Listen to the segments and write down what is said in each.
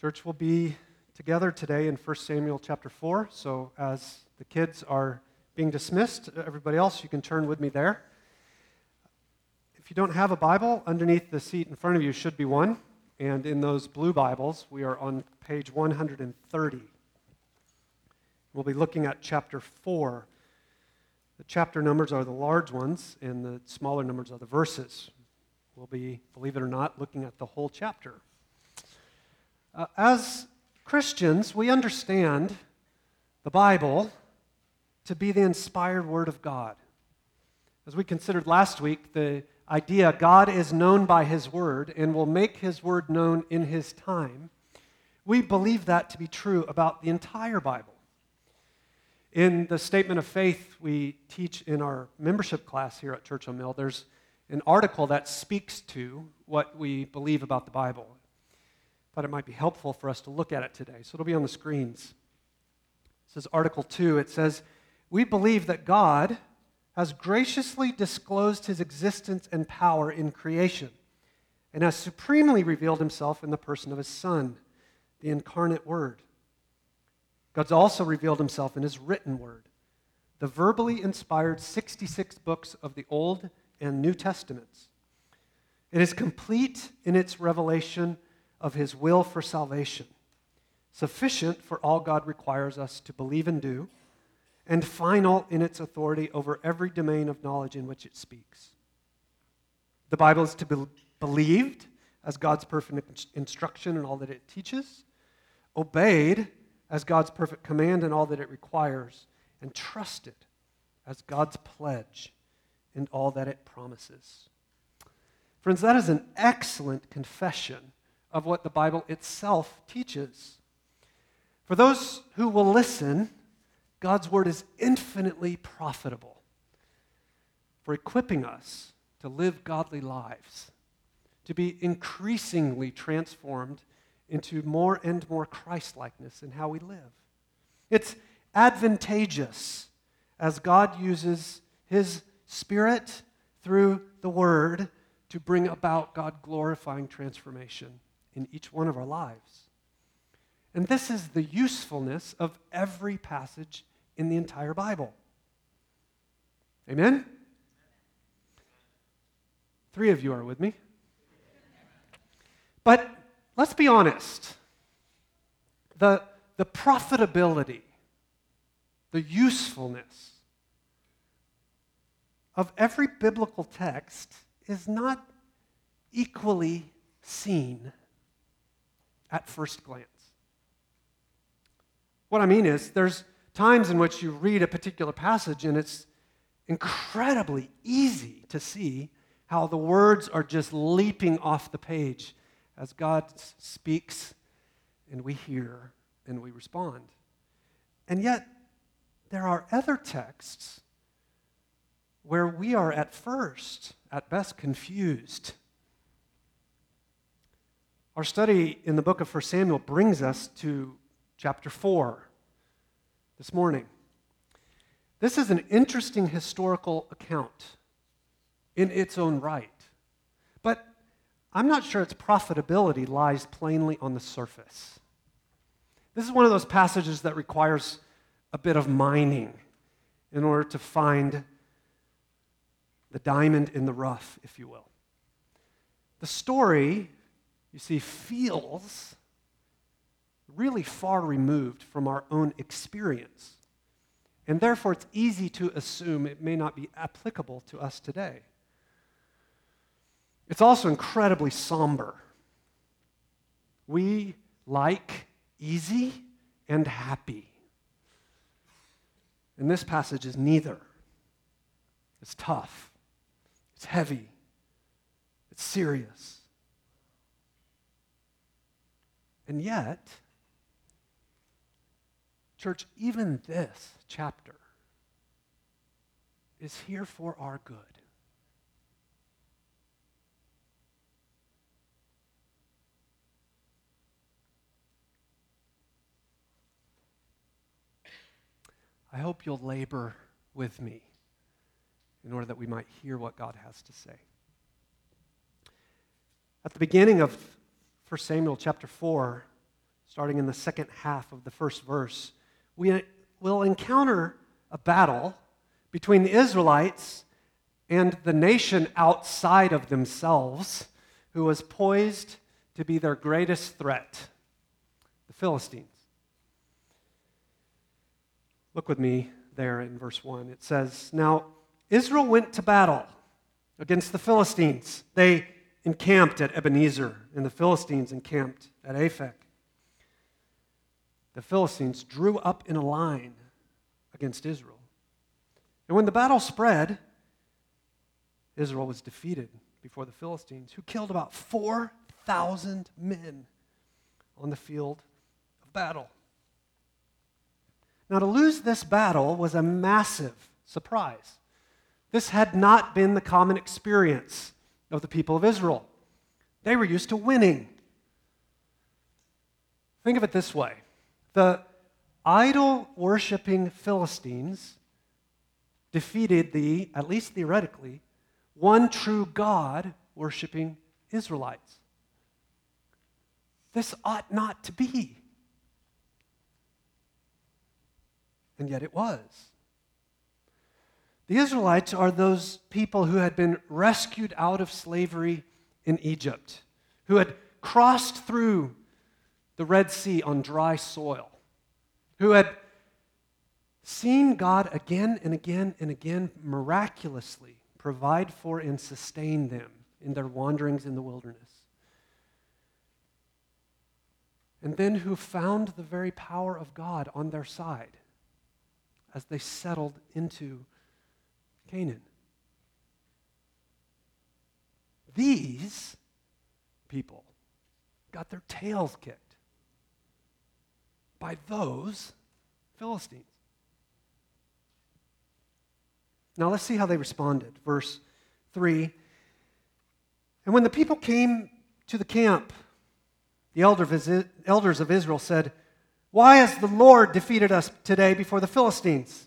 Church will be together today in 1 Samuel chapter 4. So, as the kids are being dismissed, everybody else, you can turn with me there. If you don't have a Bible, underneath the seat in front of you should be one. And in those blue Bibles, we are on page 130. We'll be looking at chapter 4. The chapter numbers are the large ones, and the smaller numbers are the verses. We'll be, believe it or not, looking at the whole chapter. Uh, as Christians, we understand the Bible to be the inspired Word of God. As we considered last week, the idea God is known by His Word and will make His Word known in His time, we believe that to be true about the entire Bible. In the statement of faith we teach in our membership class here at Churchill Mill, there's an article that speaks to what we believe about the Bible. Thought it might be helpful for us to look at it today. So it'll be on the screens. It says Article 2. It says, We believe that God has graciously disclosed his existence and power in creation and has supremely revealed himself in the person of his Son, the incarnate Word. God's also revealed himself in his written Word, the verbally inspired 66 books of the Old and New Testaments. It is complete in its revelation of his will for salvation, sufficient for all God requires us to believe and do and final in its authority over every domain of knowledge in which it speaks. The Bible is to be believed as God's perfect instruction in all that it teaches, obeyed as God's perfect command in all that it requires, and trusted as God's pledge in all that it promises. Friends, that is an excellent confession of what the Bible itself teaches. For those who will listen, God's word is infinitely profitable for equipping us to live godly lives, to be increasingly transformed into more and more Christ likeness in how we live. It's advantageous as God uses his Spirit through the Word to bring about God glorifying transformation in each one of our lives. And this is the usefulness of every passage in the entire Bible. Amen? Three of you are with me. But let's be honest. The, the profitability, the usefulness of every biblical text is not equally seen at first glance. What I mean is, there's times in which you read a particular passage and it's incredibly easy to see how the words are just leaping off the page as God speaks and we hear and we respond. And yet, there are other texts where we are at first, at best, confused. Our study in the book of 1 Samuel brings us to chapter 4 this morning. This is an interesting historical account in its own right, but I'm not sure its profitability lies plainly on the surface. This is one of those passages that requires a bit of mining in order to find the diamond in the rough, if you will. The story, you see, feels really far removed from our own experience. And therefore, it's easy to assume it may not be applicable to us today. It's also incredibly somber. We like easy and happy. And this passage is neither. It's tough, it's heavy, it's serious. And yet, Church, even this chapter is here for our good. I hope you'll labor with me in order that we might hear what God has to say. At the beginning of 1 Samuel chapter 4, starting in the second half of the first verse, we will encounter a battle between the Israelites and the nation outside of themselves who was poised to be their greatest threat the Philistines. Look with me there in verse 1. It says, Now Israel went to battle against the Philistines. They encamped at Ebenezer, and the Philistines encamped at Aphek. The Philistines drew up in a line against Israel. And when the battle spread, Israel was defeated before the Philistines, who killed about 4,000 men on the field of battle. Now, to lose this battle was a massive surprise. This had not been the common experience of the people of Israel. They were used to winning. Think of it this way the idol worshiping Philistines defeated the, at least theoretically, one true God worshiping Israelites. This ought not to be. And yet it was. The Israelites are those people who had been rescued out of slavery in Egypt, who had crossed through the Red Sea on dry soil, who had seen God again and again and again miraculously provide for and sustain them in their wanderings in the wilderness. And then who found the very power of God on their side as they settled into Canaan. These people got their tails kicked by those Philistines. Now let's see how they responded. Verse 3 And when the people came to the camp, the elders of Israel said, Why has the Lord defeated us today before the Philistines?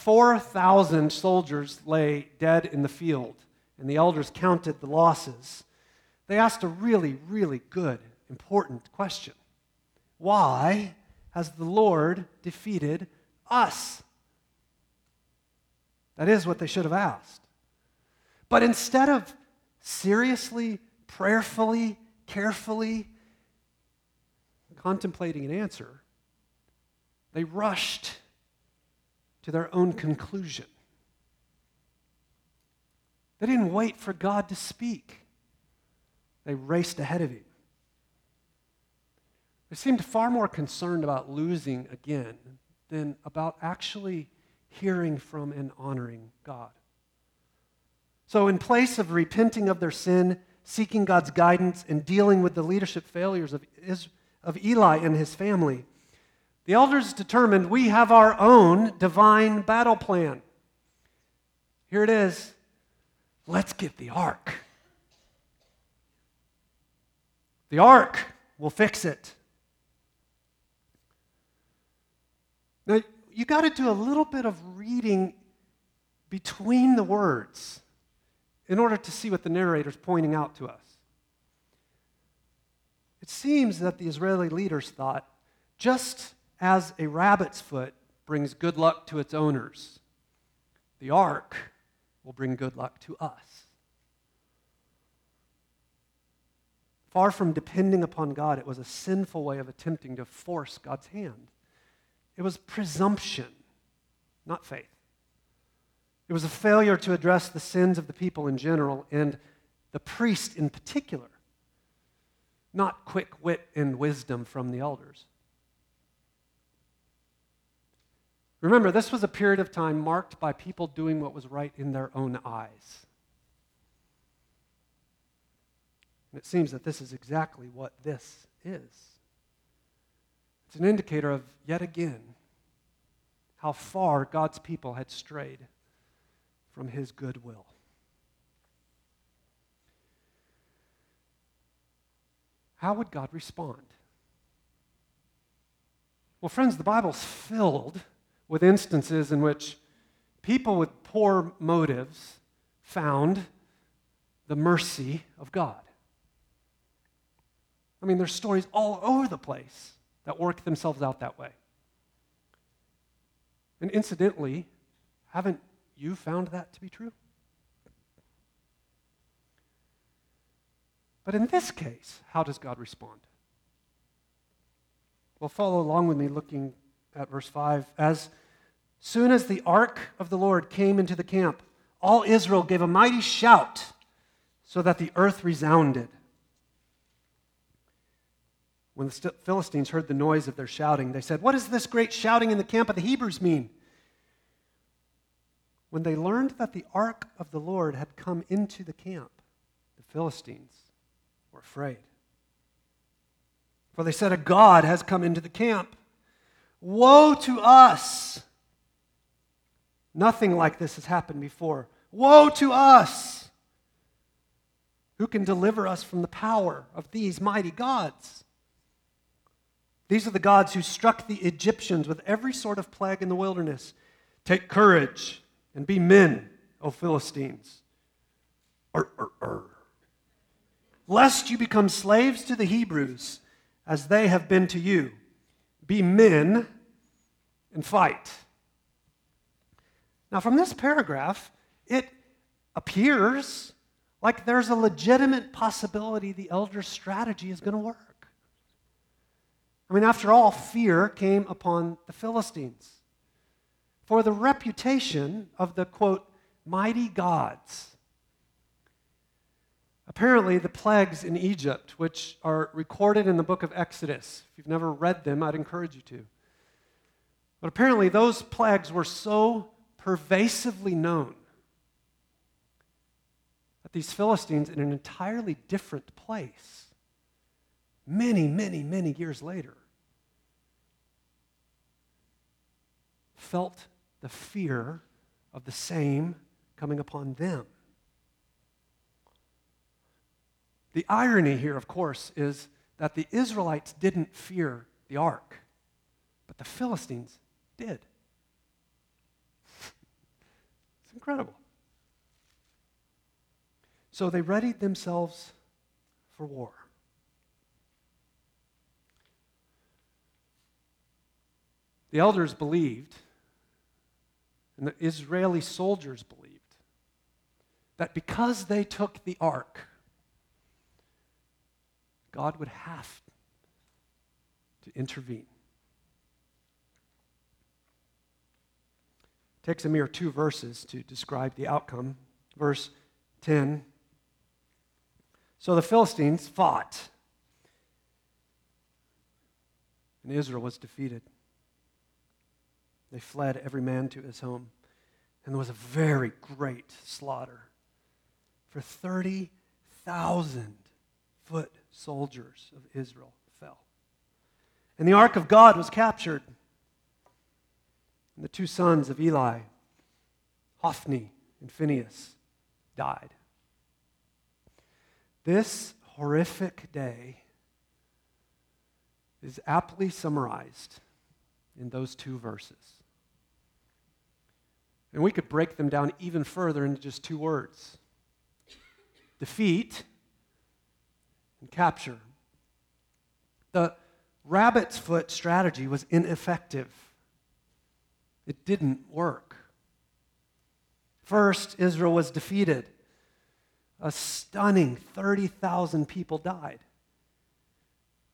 4,000 soldiers lay dead in the field, and the elders counted the losses. They asked a really, really good, important question Why has the Lord defeated us? That is what they should have asked. But instead of seriously, prayerfully, carefully contemplating an answer, they rushed to their own conclusion. They didn't wait for God to speak, they raced ahead of him. They seemed far more concerned about losing again than about actually hearing from and honoring God. So, in place of repenting of their sin, seeking God's guidance, and dealing with the leadership failures of, of Eli and his family, the elders determined we have our own divine battle plan. Here it is. Let's get the ark. The ark will fix it. Now, you got to do a little bit of reading between the words in order to see what the narrator is pointing out to us. It seems that the Israeli leaders thought just as a rabbit's foot brings good luck to its owners, the ark will bring good luck to us. Far from depending upon God, it was a sinful way of attempting to force God's hand. It was presumption, not faith. It was a failure to address the sins of the people in general and the priest in particular, not quick wit and wisdom from the elders. Remember, this was a period of time marked by people doing what was right in their own eyes. And it seems that this is exactly what this is. It's an indicator of, yet again, how far God's people had strayed from his goodwill. How would God respond? Well, friends, the Bible's filled with instances in which people with poor motives found the mercy of God. I mean, there's stories all over the place that work themselves out that way. And incidentally, haven't you found that to be true? But in this case, how does God respond? Well, follow along with me looking at verse 5. As soon as the ark of the Lord came into the camp, all Israel gave a mighty shout so that the earth resounded. When the Philistines heard the noise of their shouting, they said, What does this great shouting in the camp of the Hebrews mean? When they learned that the ark of the Lord had come into the camp, the Philistines were afraid. For they said, A God has come into the camp. Woe to us! Nothing like this has happened before. Woe to us! Who can deliver us from the power of these mighty gods? These are the gods who struck the Egyptians with every sort of plague in the wilderness. Take courage and be men, O Philistines. Lest you become slaves to the Hebrews as they have been to you. Be men and fight. Now, from this paragraph, it appears like there's a legitimate possibility the elder's strategy is going to work. I mean, after all, fear came upon the Philistines. For the reputation of the, quote, mighty gods Apparently, the plagues in Egypt, which are recorded in the book of Exodus, if you've never read them, I'd encourage you to. But apparently, those plagues were so pervasively known that these Philistines, in an entirely different place, many, many, many years later, felt the fear of the same coming upon them. The irony here, of course, is that the Israelites didn't fear the ark, but the Philistines did. It's incredible. So they readied themselves for war. The elders believed, and the Israeli soldiers believed, that because they took the ark, God would have to intervene. It takes a mere two verses to describe the outcome. Verse 10 So the Philistines fought, and Israel was defeated. They fled every man to his home, and there was a very great slaughter. For 30,000 foot soldiers of Israel fell. And the ark of God was captured. And the two sons of Eli, Hophni and Phinehas, died. This horrific day is aptly summarized in those two verses. And we could break them down even further into just two words defeat and capture. The rabbit's foot strategy was ineffective, it didn't work. First, Israel was defeated. A stunning 30,000 people died,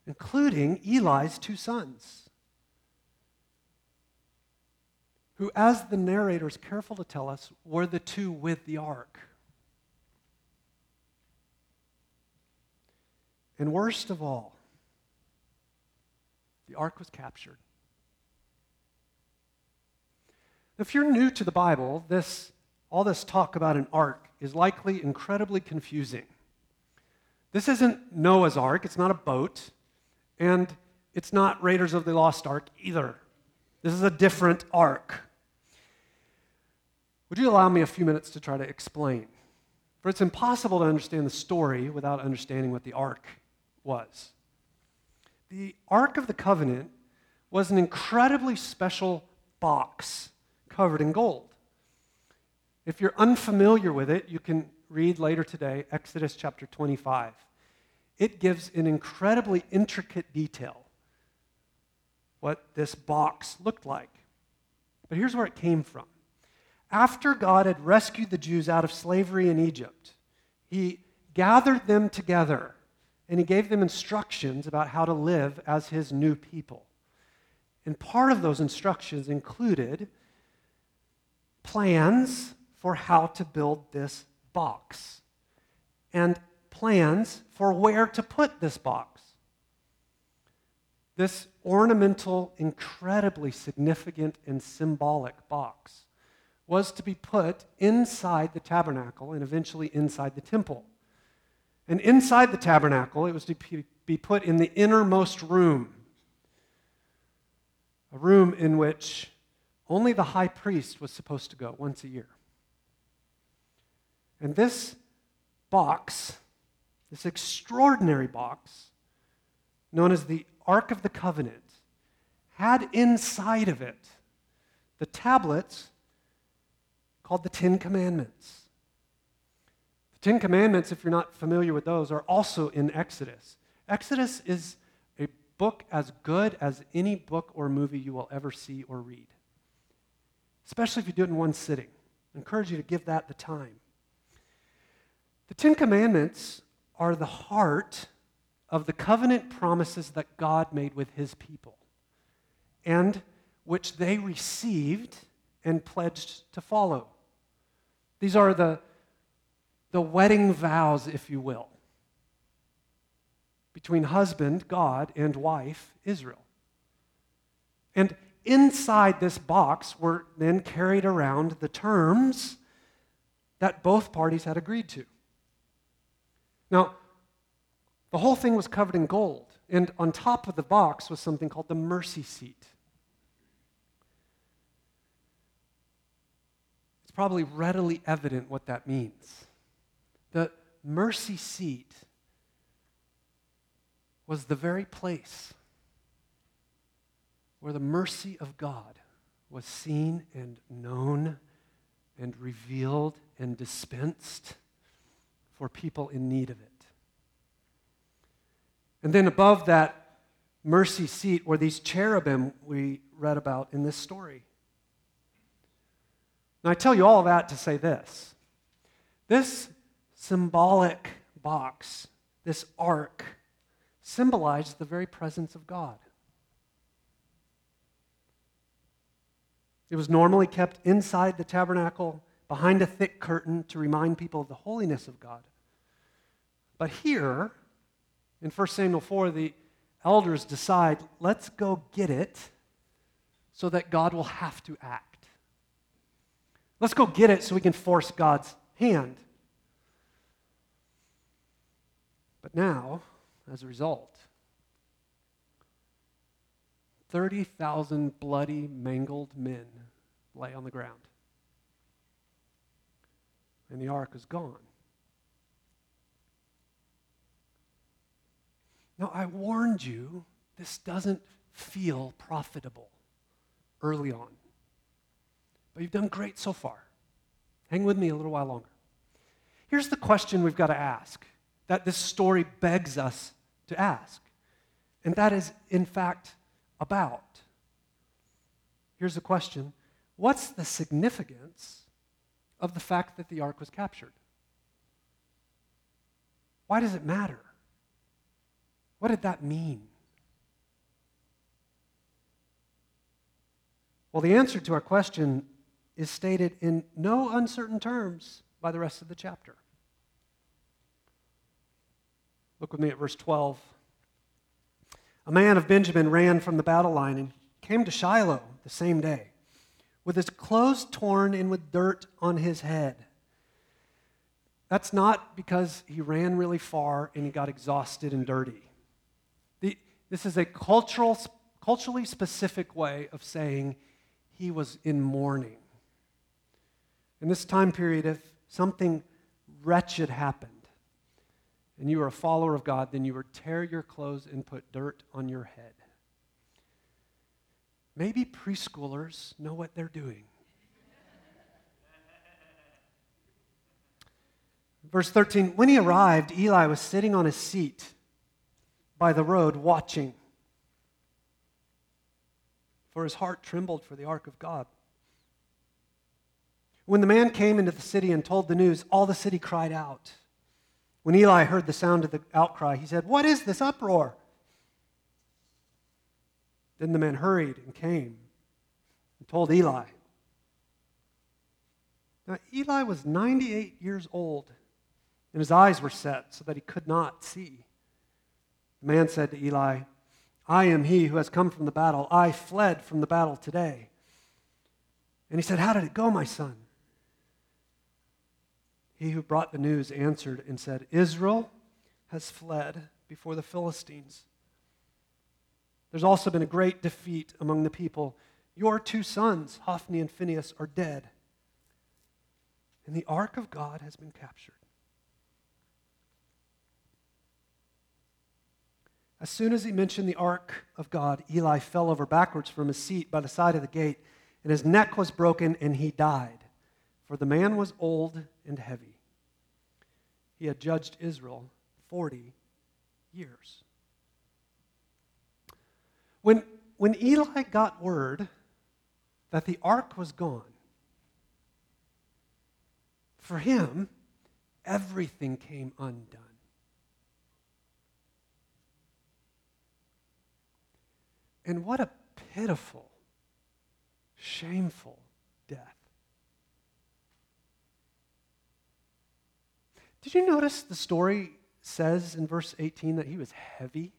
including Eli's two sons, who, as the narrator is careful to tell us, were the two with the ark. And worst of all, the ark was captured. If you're new to the Bible, this, all this talk about an ark is likely incredibly confusing. This isn't Noah's ark, it's not a boat, and it's not Raiders of the Lost Ark either. This is a different ark. Would you allow me a few minutes to try to explain? For it's impossible to understand the story without understanding what the ark was. The Ark of the Covenant was an incredibly special box covered in gold. If you're unfamiliar with it, you can read later today Exodus chapter 25. It gives in incredibly intricate detail what this box looked like. But here's where it came from. After God had rescued the Jews out of slavery in Egypt, he gathered them together and he gave them instructions about how to live as his new people. And part of those instructions included plans for how to build this box and plans for where to put this box. This ornamental, incredibly significant, and symbolic box was to be put inside the tabernacle and eventually inside the temple. And inside the tabernacle, it was to be put in the innermost room, a room in which only the high priest was supposed to go once a year. And this box, this extraordinary box, known as the Ark of the Covenant, had inside of it the tablets called the Ten Commandments. The Ten Commandments, if you're not familiar with those, are also in Exodus. Exodus is a book as good as any book or movie you will ever see or read, especially if you do it in one sitting. I encourage you to give that the time. The Ten Commandments are the heart of the covenant promises that God made with his people and which they received and pledged to follow. These are the the wedding vows, if you will, between husband, God, and wife, Israel. And inside this box were then carried around the terms that both parties had agreed to. Now, the whole thing was covered in gold, and on top of the box was something called the mercy seat. It's probably readily evident what that means. The mercy seat was the very place where the mercy of God was seen and known and revealed and dispensed for people in need of it. And then above that mercy seat were these cherubim we read about in this story. Now, I tell you all that to say this this symbolic box, this ark, symbolized the very presence of God. It was normally kept inside the tabernacle behind a thick curtain to remind people of the holiness of God. But here, in 1 Samuel 4, the elders decide let's go get it so that God will have to act. Let's go get it so we can force God's hand. But now, as a result, 30,000 bloody, mangled men lay on the ground. And the ark is gone. Now, I warned you, this doesn't feel profitable early on. But you've done great so far. Hang with me a little while longer. Here's the question we've got to ask that this story begs us to ask. And that is, in fact, about. Here's the question What's the significance of the fact that the ark was captured? Why does it matter? What did that mean? Well, the answer to our question is stated in no uncertain terms by the rest of the chapter. Look with me at verse 12. A man of Benjamin ran from the battle line and came to Shiloh the same day, with his clothes torn and with dirt on his head. That's not because he ran really far and he got exhausted and dirty. The, this is a cultural, culturally specific way of saying he was in mourning. In this time period, if something wretched happened and you are a follower of God, then you would tear your clothes and put dirt on your head. Maybe preschoolers know what they're doing. Verse 13 When he arrived, Eli was sitting on his seat by the road watching, for his heart trembled for the ark of God. When the man came into the city and told the news, all the city cried out. When Eli heard the sound of the outcry, he said, What is this uproar? Then the man hurried and came and told Eli. Now, Eli was 98 years old, and his eyes were set so that he could not see. The man said to Eli, I am he who has come from the battle. I fled from the battle today. And he said, How did it go, my son? He who brought the news answered and said, Israel has fled before the Philistines. There's also been a great defeat among the people. Your two sons, Hophni and Phinehas, are dead, and the ark of God has been captured. As soon as he mentioned the ark of God, Eli fell over backwards from his seat by the side of the gate, and his neck was broken, and he died. For the man was old and heavy. He had judged Israel 40 years. When, when Eli got word that the ark was gone, for him, everything came undone. And what a pitiful, shameful death. Did you notice the story says in verse 18 that he was heavy?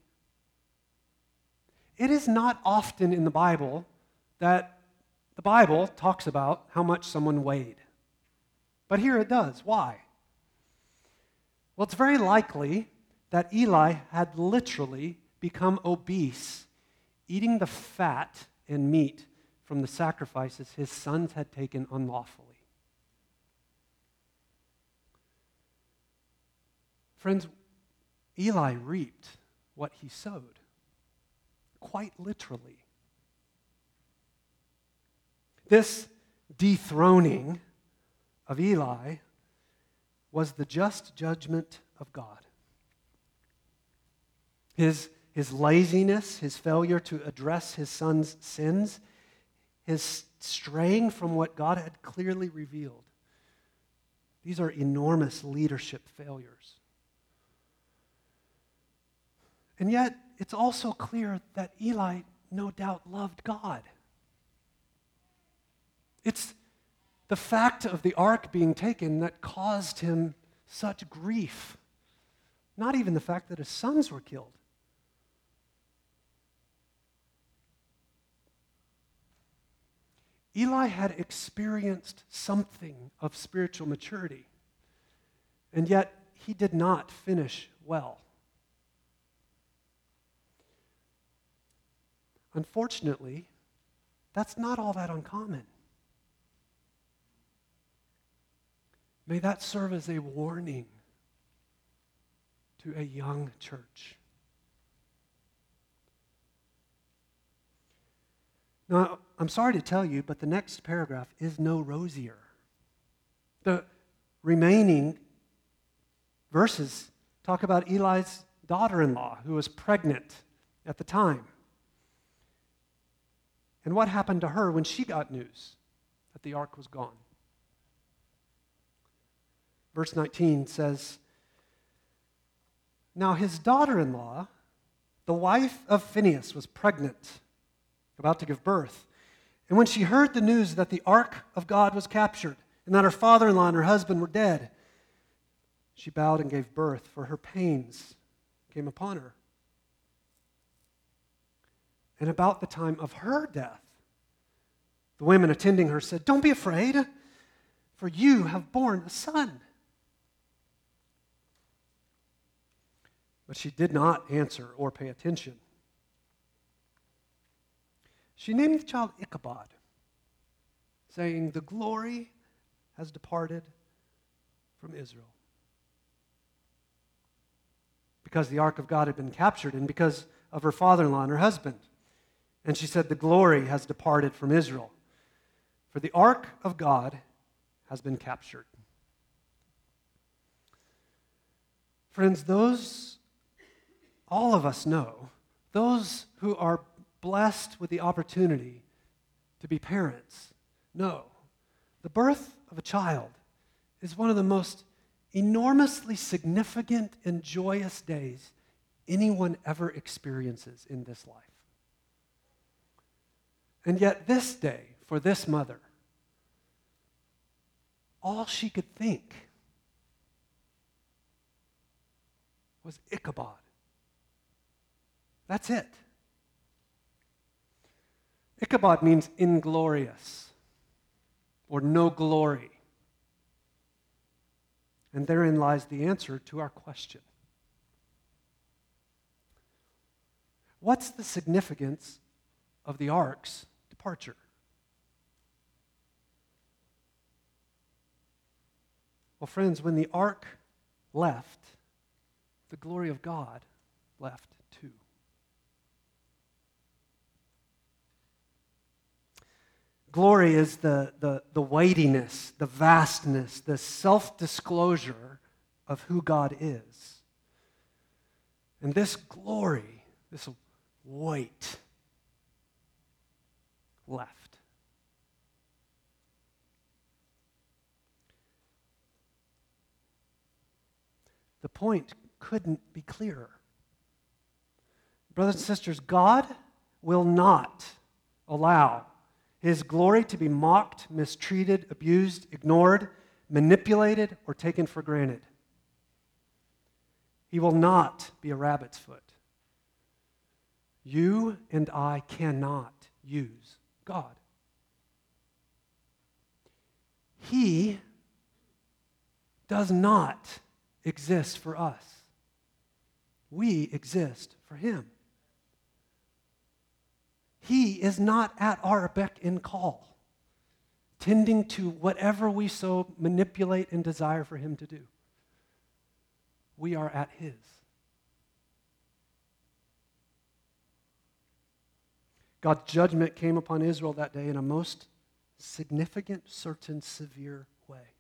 It is not often in the Bible that the Bible talks about how much someone weighed. But here it does. Why? Well, it's very likely that Eli had literally become obese, eating the fat and meat from the sacrifices his sons had taken unlawfully. Friends, Eli reaped what he sowed quite literally. This dethroning of Eli was the just judgment of God. His, his laziness, his failure to address his son's sins, his straying from what God had clearly revealed. These are enormous leadership failures. And yet, it's also clear that Eli no doubt loved God. It's the fact of the ark being taken that caused him such grief, not even the fact that his sons were killed. Eli had experienced something of spiritual maturity, and yet he did not finish well. Unfortunately, that's not all that uncommon. May that serve as a warning to a young church. Now, I'm sorry to tell you, but the next paragraph is no rosier. The remaining verses talk about Eli's daughter in law who was pregnant at the time. And what happened to her when she got news that the ark was gone? Verse 19 says Now his daughter in law, the wife of Phinehas, was pregnant, about to give birth. And when she heard the news that the ark of God was captured and that her father in law and her husband were dead, she bowed and gave birth, for her pains came upon her. And about the time of her death, the women attending her said, Don't be afraid, for you have borne a son. But she did not answer or pay attention. She named the child Ichabod, saying, The glory has departed from Israel. Because the ark of God had been captured and because of her father in law and her husband. And she said, The glory has departed from Israel. For the ark of God has been captured. Friends, those, all of us know, those who are blessed with the opportunity to be parents know the birth of a child is one of the most enormously significant and joyous days anyone ever experiences in this life. And yet, this day, for this mother, all she could think was Ichabod. That's it. Ichabod means inglorious or no glory. And therein lies the answer to our question. What's the significance of the ark's departure? Well, friends, when the ark left, the glory of God left too. Glory is the, the, the weightiness, the vastness, the self disclosure of who God is. And this glory, this weight, left. The point couldn't be clearer. Brothers and sisters, God will not allow his glory to be mocked, mistreated, abused, ignored, manipulated, or taken for granted. He will not be a rabbit's foot. You and I cannot use God. He does not exist for us, we exist for Him. He is not at our beck and call, tending to whatever we so manipulate and desire for Him to do. We are at His. God's judgment came upon Israel that day in a most significant, certain, severe way.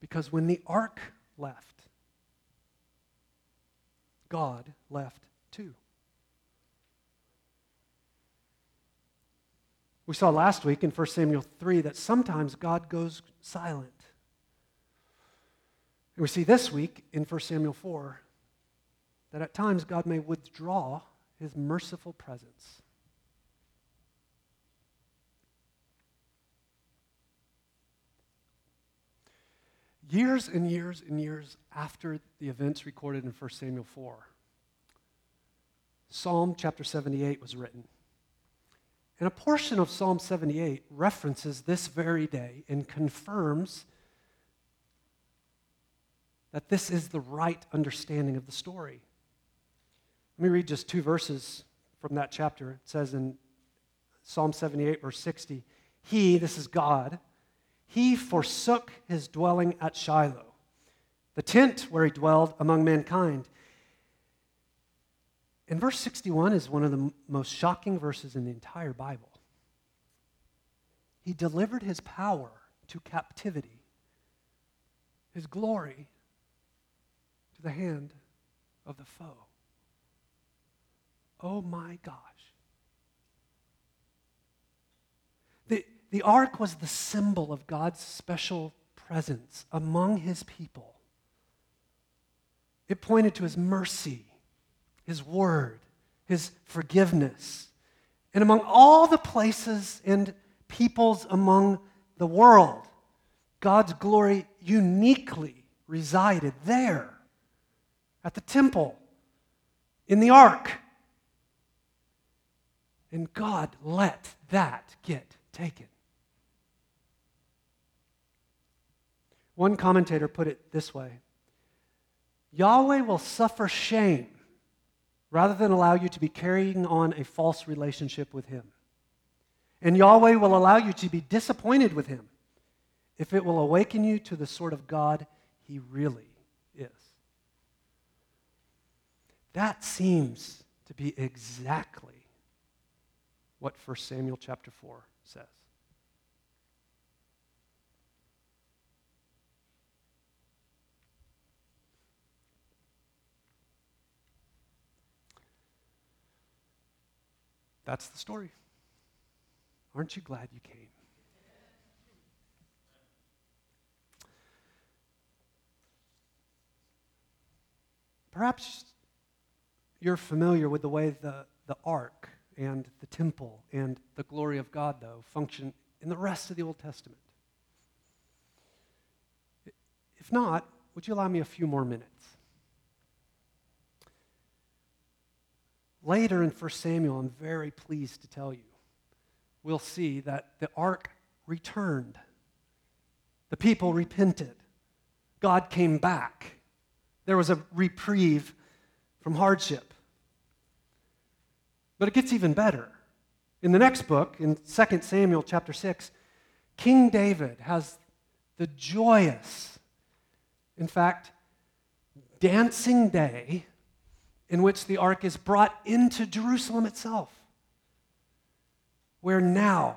Because when the ark left, God left too. We saw last week in 1 Samuel 3 that sometimes God goes silent. And we see this week in 1 Samuel 4 that at times God may withdraw his merciful presence. Years and years and years after the events recorded in 1 Samuel 4, Psalm chapter 78 was written. And a portion of Psalm 78 references this very day and confirms that this is the right understanding of the story. Let me read just two verses from that chapter. It says in Psalm 78, verse 60, He, this is God, He forsook his dwelling at Shiloh, the tent where he dwelled among mankind and verse 61 is one of the most shocking verses in the entire Bible. He delivered his power to captivity, his glory to the hand of the foe. Oh my gosh. The, the ark was the symbol of God's special presence among his people. It pointed to his mercy his Word, His forgiveness. And among all the places and peoples among the world, God's glory uniquely resided there at the temple, in the ark. And God let that get taken. One commentator put it this way Yahweh will suffer shame rather than allow you to be carrying on a false relationship with Him. And Yahweh will allow you to be disappointed with Him if it will awaken you to the sort of God He really is. That seems to be exactly what 1 Samuel chapter 4 says. That's the story. Aren't you glad you came? Perhaps you're familiar with the way the, the ark and the temple and the glory of God, though, function in the rest of the Old Testament. If not, would you allow me a few more minutes? Later in 1 Samuel, I'm very pleased to tell you, we'll see that the ark returned. The people repented. God came back. There was a reprieve from hardship. But it gets even better. In the next book, in 2 Samuel chapter 6, King David has the joyous, in fact, dancing day in which the ark is brought into Jerusalem itself, where now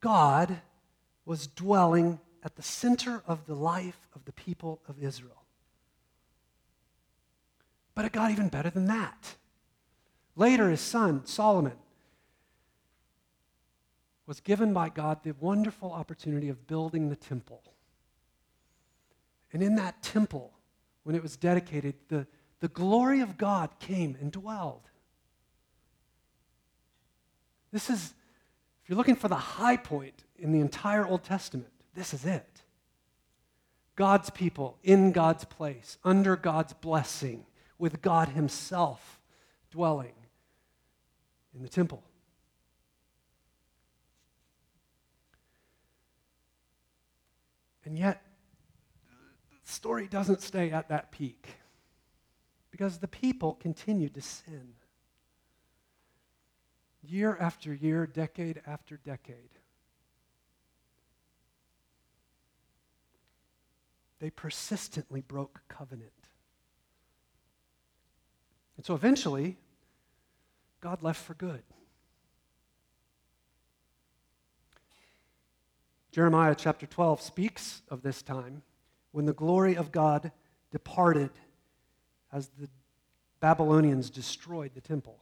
God was dwelling at the center of the life of the people of Israel. But it got even better than that. Later, his son, Solomon, was given by God the wonderful opportunity of building the temple. And in that temple, when it was dedicated, the the glory of God came and dwelled. This is, if you're looking for the high point in the entire Old Testament, this is it. God's people in God's place, under God's blessing, with God Himself dwelling in the temple. And yet, the story doesn't stay at that peak because the people continued to sin. Year after year, decade after decade. They persistently broke covenant. And so eventually, God left for good. Jeremiah chapter 12 speaks of this time when the glory of God departed as the Babylonians destroyed the temple.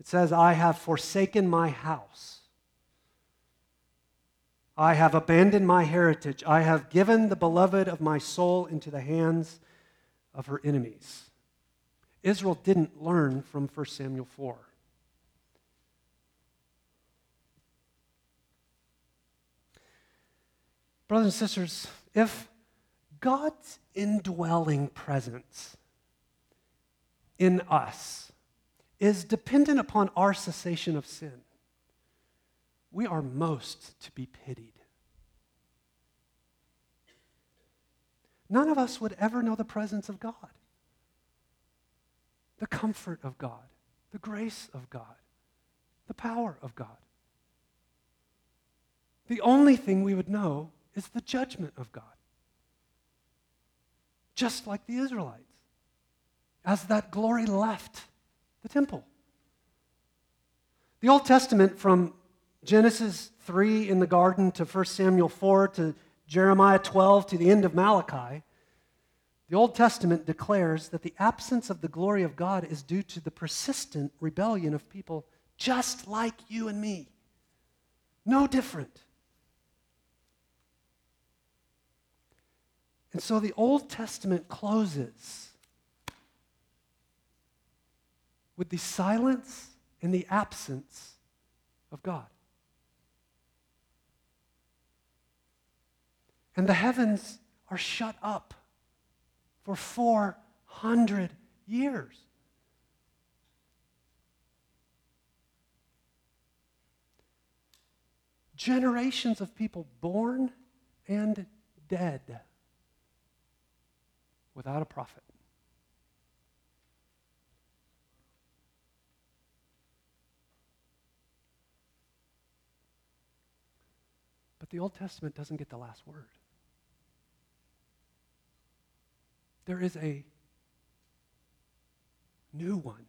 It says, I have forsaken my house. I have abandoned my heritage. I have given the beloved of my soul into the hands of her enemies. Israel didn't learn from 1 Samuel 4. Brothers and sisters, if God's indwelling presence in us is dependent upon our cessation of sin, we are most to be pitied. None of us would ever know the presence of God, the comfort of God, the grace of God, the power of God. The only thing we would know is the judgment of God just like the Israelites, as that glory left the temple. The Old Testament, from Genesis 3 in the garden to 1 Samuel 4 to Jeremiah 12 to the end of Malachi, the Old Testament declares that the absence of the glory of God is due to the persistent rebellion of people just like you and me. No different. And so the Old Testament closes with the silence and the absence of God. And the heavens are shut up for 400 years. Generations of people born and dead without a prophet. But the Old Testament doesn't get the last word. There is a new one,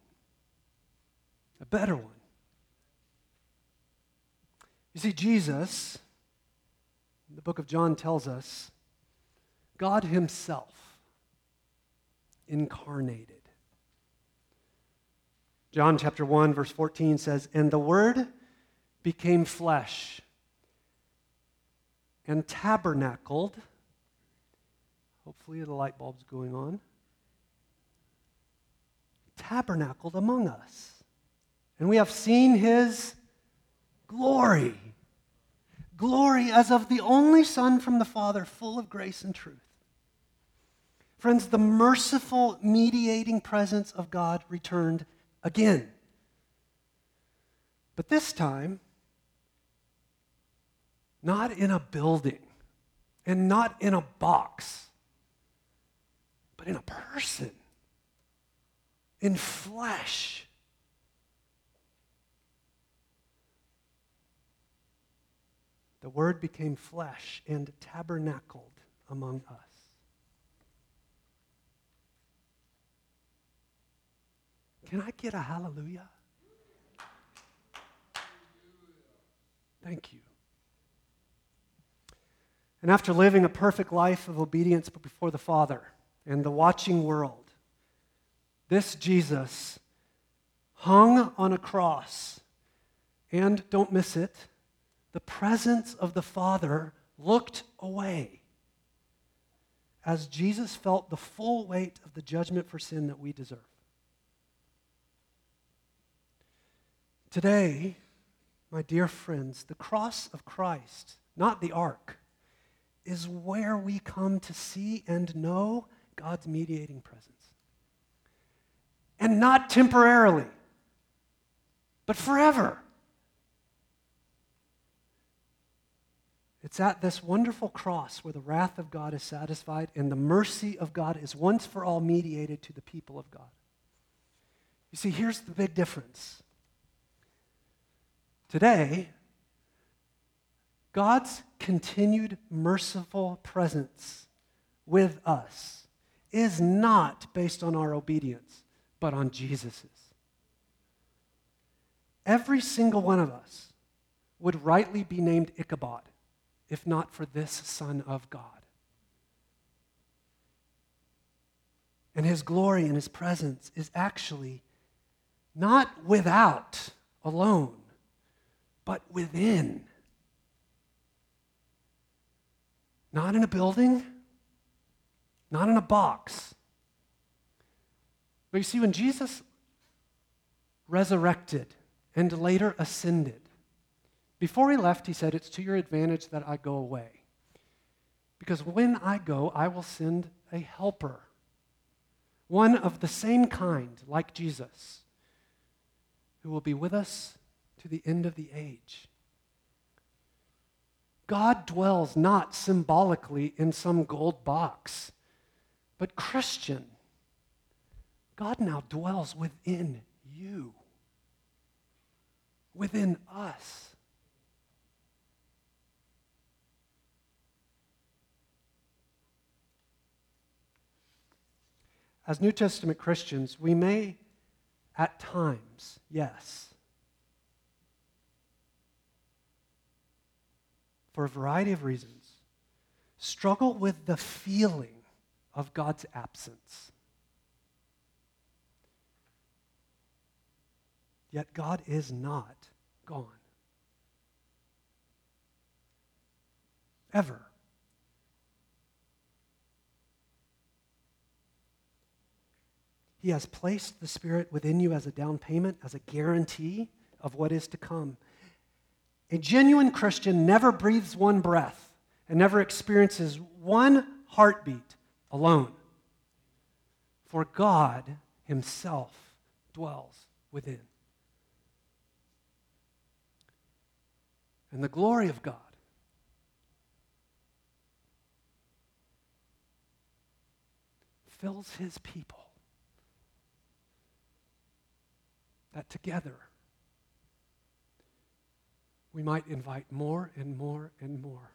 a better one. You see, Jesus, the book of John tells us, God Himself incarnated. John chapter 1, verse 14 says, And the Word became flesh and tabernacled. Hopefully, the light bulb's going on. Tabernacled among us. And we have seen his glory. Glory as of the only Son from the Father, full of grace and truth. Friends, the merciful mediating presence of God returned again. But this time, not in a building and not in a box, but in a person, in flesh. The Word became flesh and tabernacled among us. Can I get a hallelujah? Thank you. And after living a perfect life of obedience before the Father and the watching world, this Jesus hung on a cross. And don't miss it, the presence of the Father looked away as Jesus felt the full weight of the judgment for sin that we deserve. Today, my dear friends, the cross of Christ, not the ark, is where we come to see and know God's mediating presence. And not temporarily, but forever. It's at this wonderful cross where the wrath of God is satisfied and the mercy of God is once for all mediated to the people of God. You see, here's the big difference. Today, God's continued merciful presence with us is not based on our obedience, but on Jesus's. Every single one of us would rightly be named Ichabod if not for this Son of God. And his glory and his presence is actually not without alone, but within. Not in a building, not in a box. But you see, when Jesus resurrected and later ascended, before he left, he said, It's to your advantage that I go away. Because when I go, I will send a helper, one of the same kind, like Jesus, who will be with us to the end of the age. God dwells not symbolically in some gold box, but Christian, God now dwells within you, within us. As New Testament Christians, we may at times, yes, for a variety of reasons, struggle with the feeling of God's absence. Yet God is not gone. Ever. He has placed the Spirit within you as a down payment, as a guarantee of what is to come. A genuine Christian never breathes one breath and never experiences one heartbeat alone. For God Himself dwells within. And the glory of God fills His people. That together we might invite more and more and more.